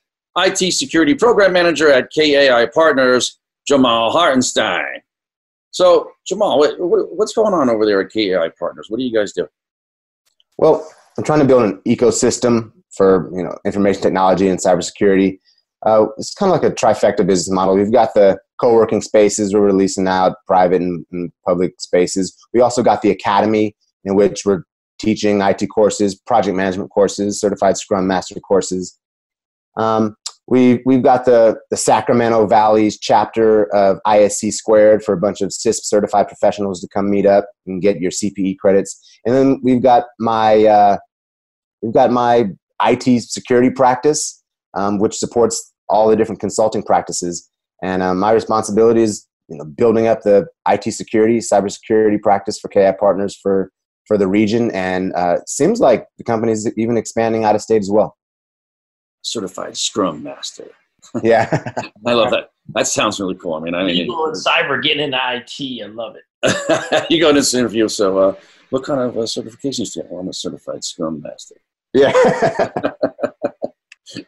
IT Security Program Manager at KAI Partners, Jamal Hartenstein. So, Jamal, what, what, what's going on over there at KAI Partners? What do you guys do? Well, I'm trying to build an ecosystem for you know information technology and cybersecurity. Uh, it's kind of like a trifecta business model. We've got the co-working spaces we're releasing out, private and, and public spaces. We also got the academy in which we're teaching IT courses, project management courses, certified Scrum Master courses. Um, we, we've got the, the Sacramento Valley's chapter of ISC Squared for a bunch of CISSP certified professionals to come meet up and get your CPE credits. And then we've got my, uh, we've got my IT security practice, um, which supports all the different consulting practices. And um, my responsibility is you know, building up the IT security, cybersecurity practice for KAI Partners for, for the region. And uh, seems like the company is even expanding out of state as well certified Scrum Master. Yeah, I love that. That sounds really cool. I mean, I mean, people in cyber getting into IT. I love it. you go to this interview. So, uh, what kind of uh, certifications do you have? Well, I'm a certified Scrum Master. Yeah.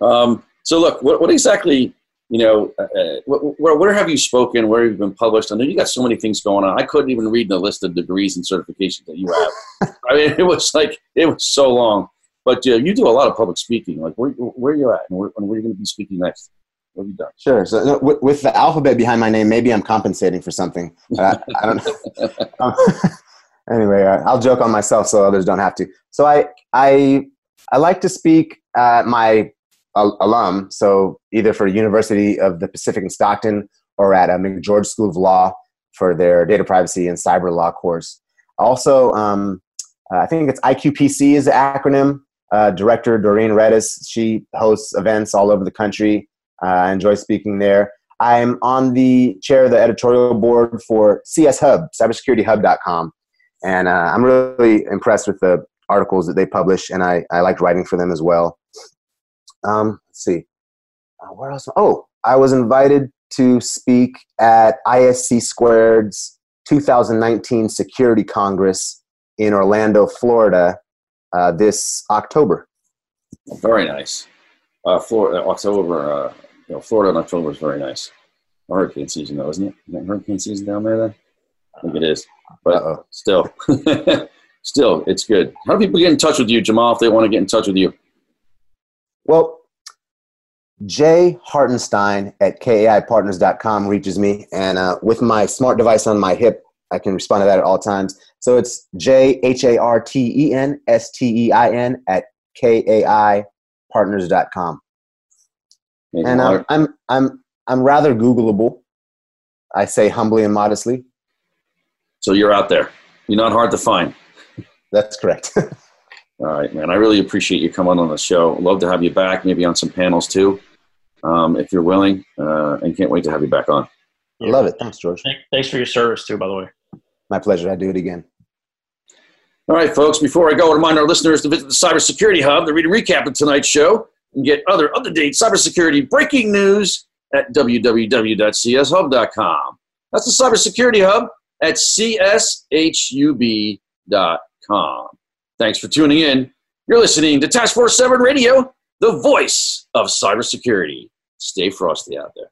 um, so, look, what, what exactly? You know, uh, uh where, where have you spoken? Where have you been published? I know you got so many things going on. I couldn't even read the list of degrees and certifications that you have. I mean, it was like it was so long. But uh, you do a lot of public speaking. Like, where, where are you at, and where, and where are you going to be speaking next? What have you done? Sure. So no, with, with, the alphabet behind my name, maybe I'm compensating for something. Uh, I don't know. Um, anyway, uh, I'll joke on myself so others don't have to. So I I I like to speak at my alum. So either for University of the Pacific in Stockton or at a McGeorge School of Law for their data privacy and cyber law course. Also, um, I think it's IQPC is the acronym uh, director Doreen Redis. She hosts events all over the country. Uh, I enjoy speaking there. I'm on the chair of the editorial board for CS Hub, cybersecurityhub.com. And uh, I'm really impressed with the articles that they publish, and I, I like writing for them as well. Um, let's see. Uh, where else? Oh, I was invited to speak at ISC Squared's 2019 Security Congress in Orlando, Florida, uh, this October. Very nice. Uh, Florida, October, uh, you know, Florida in October is very nice. Hurricane season, though, isn't it? Isn't it hurricane season down there then? I think it is. But Uh-oh. still, still, it's good. How do people get in touch with you, Jamal, if they want to get in touch with you? Well, Jay Hartenstein at KAIpartners.com reaches me, and uh, with my smart device on my hip, I can respond to that at all times. So it's J H A R T E N S T E I N at K A I partners.com. And I'm, I'm, I'm, I'm rather Googleable. I say humbly and modestly. So you're out there. You're not hard to find. That's correct. All right, man. I really appreciate you coming on the show. Love to have you back, maybe on some panels too. um, if you're willing, uh, and can't wait to have you back on. I love it. Thanks, George. Thanks for your service too, by the way. My pleasure. I do it again. All right, folks. Before I go, I remind our listeners to visit the Cybersecurity Hub to read a recap of tonight's show and get other up-to-date cybersecurity breaking news at www.cshub.com. That's the Cybersecurity Hub at cshub.com. Thanks for tuning in. You're listening to Task Force 7 Radio, the voice of cybersecurity. Stay frosty out there.